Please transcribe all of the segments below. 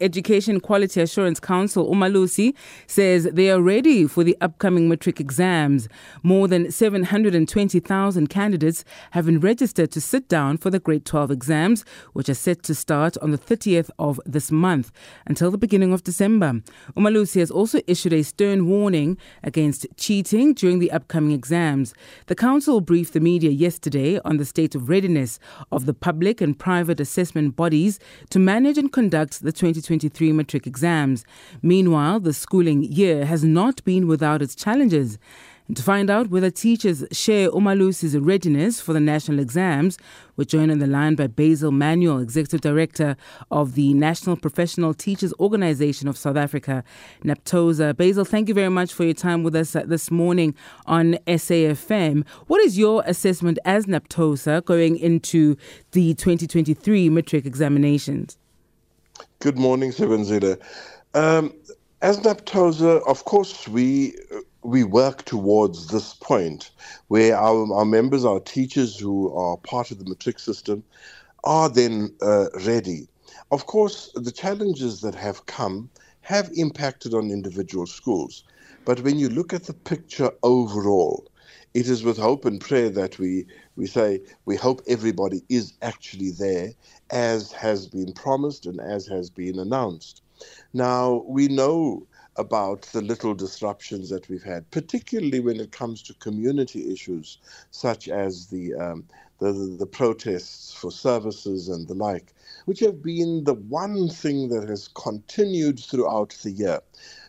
Education Quality Assurance Council, Umalusi, says they are ready for the upcoming matric exams. More than 720,000 candidates have been registered to sit down for the grade 12 exams, which are set to start on the 30th of this month until the beginning of December. Umalusi has also issued a stern warning against cheating during the upcoming exams. The council briefed the media yesterday on the state of readiness of the public and private assessment bodies to manage and conduct the 2020 2023 matric exams. Meanwhile, the schooling year has not been without its challenges. To find out whether teachers share Umalusi's readiness for the national exams, we're joined on the line by Basil Manuel, Executive Director of the National Professional Teachers Organization of South Africa, NAPTOSA. Basil, thank you very much for your time with us uh, this morning on SAFM. What is your assessment as NAPTOSA going into the 2023 matric examinations? Good morning, Sebenzile. Um, as NAPTOSA, of course, we we work towards this point where our, our members, our teachers who are part of the matric system, are then uh, ready. Of course, the challenges that have come have impacted on individual schools. But when you look at the picture overall, it is with hope and prayer that we, we say we hope everybody is actually there as has been promised and as has been announced. Now, we know about the little disruptions that we've had, particularly when it comes to community issues such as the, um, the, the protests for services and the like, which have been the one thing that has continued throughout the year.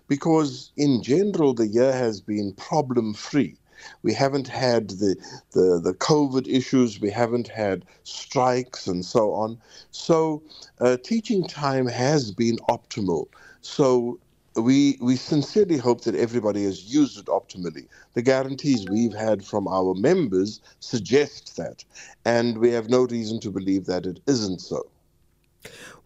Because in general, the year has been problem free. We haven't had the, the, the COVID issues, we haven't had strikes and so on. So uh, teaching time has been optimal. So we we sincerely hope that everybody has used it optimally. The guarantees we've had from our members suggest that, and we have no reason to believe that it isn't so.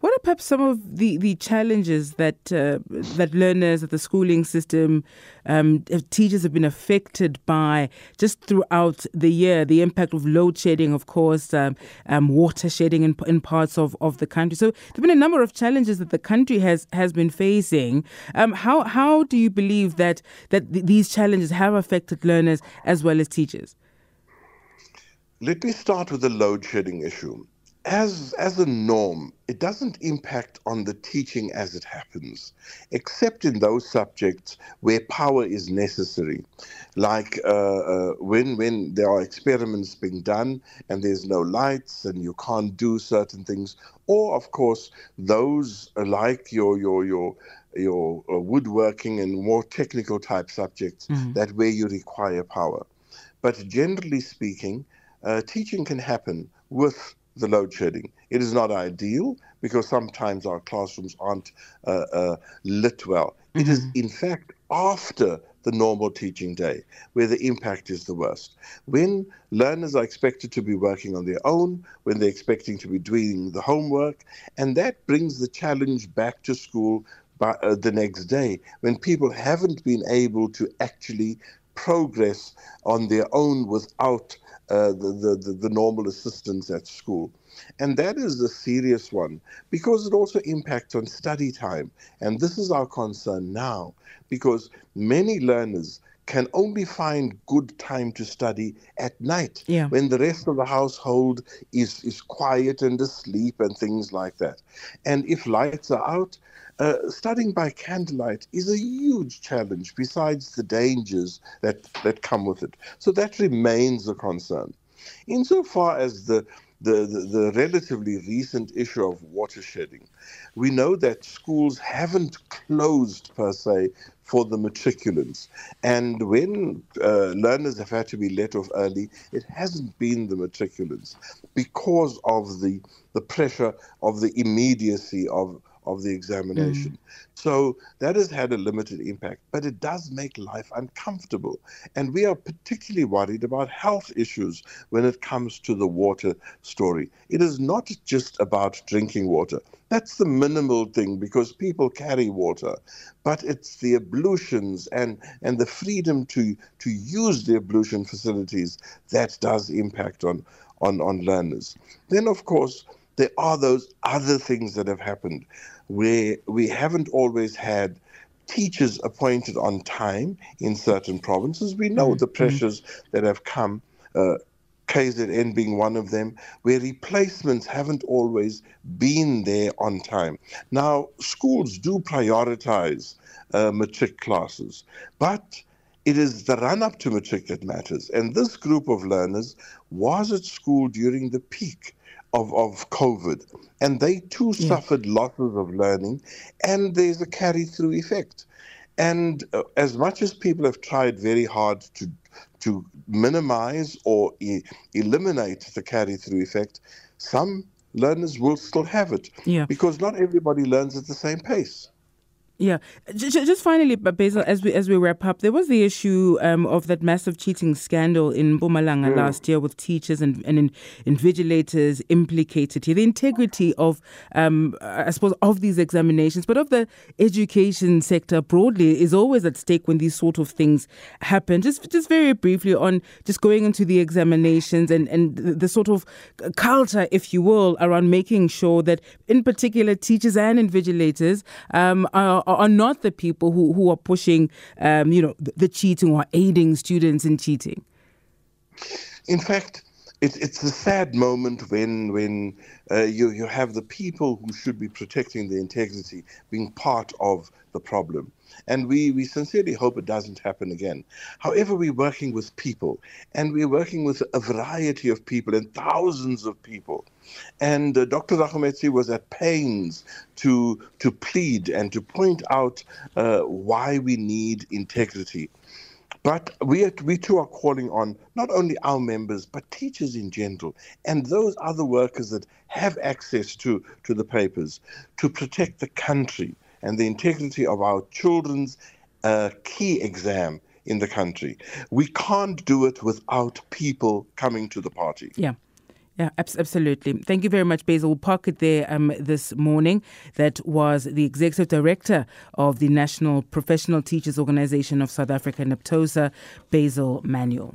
What are perhaps some of the, the challenges that uh, that learners at the schooling system, um, teachers have been affected by just throughout the year? The impact of load shedding, of course, um, um, water shedding in, in parts of, of the country. So there've been a number of challenges that the country has has been facing. Um, how how do you believe that that th- these challenges have affected learners as well as teachers? Let me start with the load shedding issue as as a norm, it doesn't impact on the teaching as it happens, except in those subjects where power is necessary, like uh, uh, when when there are experiments being done and there's no lights and you can't do certain things, or of course those uh, like your your your your uh, woodworking and more technical type subjects mm-hmm. that where you require power. But generally speaking, uh, teaching can happen with the load shedding. It is not ideal because sometimes our classrooms aren't uh, uh, lit well. Mm-hmm. It is, mm-hmm. in fact, after the normal teaching day where the impact is the worst. When learners are expected to be working on their own, when they're expecting to be doing the homework, and that brings the challenge back to school by, uh, the next day when people haven't been able to actually progress on their own without uh, the, the, the normal assistance at school. And that is a serious one because it also impacts on study time. And this is our concern now because many learners can only find good time to study at night yeah. when the rest of the household is, is quiet and asleep and things like that. And if lights are out, uh, studying by candlelight is a huge challenge besides the dangers that, that come with it. So that remains a concern. Insofar as the the, the, the, relatively recent issue of water shedding. We know that schools haven't closed per se for the matriculants. And when uh, learners have had to be let off early, it hasn't been the matriculants because of the, the pressure of the immediacy of, of the examination. Mm. So that has had a limited impact, but it does make life uncomfortable. And we are particularly worried about health issues when it comes to the water story. It is not just about drinking water. That's the minimal thing because people carry water, but it's the ablutions and, and the freedom to, to use the ablution facilities that does impact on, on, on learners. Then, of course, there are those other things that have happened. Where we haven't always had teachers appointed on time in certain provinces. We know mm-hmm. the pressures that have come. Uh, KZN being one of them, where replacements haven't always been there on time. Now, schools do prioritize uh, matric classes, but it is the run up to matric that matters. And this group of learners was at school during the peak of, of COVID, and they too yeah. suffered losses of learning, and there's a carry through effect. And uh, as much as people have tried very hard to to minimize or e- eliminate the carry through effect, some learners will still have it yeah. because not everybody learns at the same pace. Yeah, just finally, Basil, as we as we wrap up, there was the issue um, of that massive cheating scandal in Mpumalanga mm. last year with teachers and, and invigilators implicated here. The integrity of, um, I suppose, of these examinations, but of the education sector broadly, is always at stake when these sort of things happen. Just just very briefly on just going into the examinations and and the sort of culture, if you will, around making sure that, in particular, teachers and invigilators um, are are not the people who, who are pushing, um, you know, the, the cheating or aiding students in cheating. In fact, it, it's a sad moment when when uh, you you have the people who should be protecting the integrity being part of the problem. And we, we sincerely hope it doesn't happen again. However, we're working with people, and we're working with a variety of people and thousands of people. And uh, Dr. Rakometsi was at pains to, to plead and to point out uh, why we need integrity. But we, we too are calling on not only our members, but teachers in general, and those other workers that have access to, to the papers to protect the country and the integrity of our children's uh, key exam in the country. We can't do it without people coming to the party. Yeah. Yeah, absolutely. Thank you very much, Basil. We'll park it there um, this morning. That was the Executive Director of the National Professional Teachers Organization of South Africa, NAPTOSA, Basil Manuel.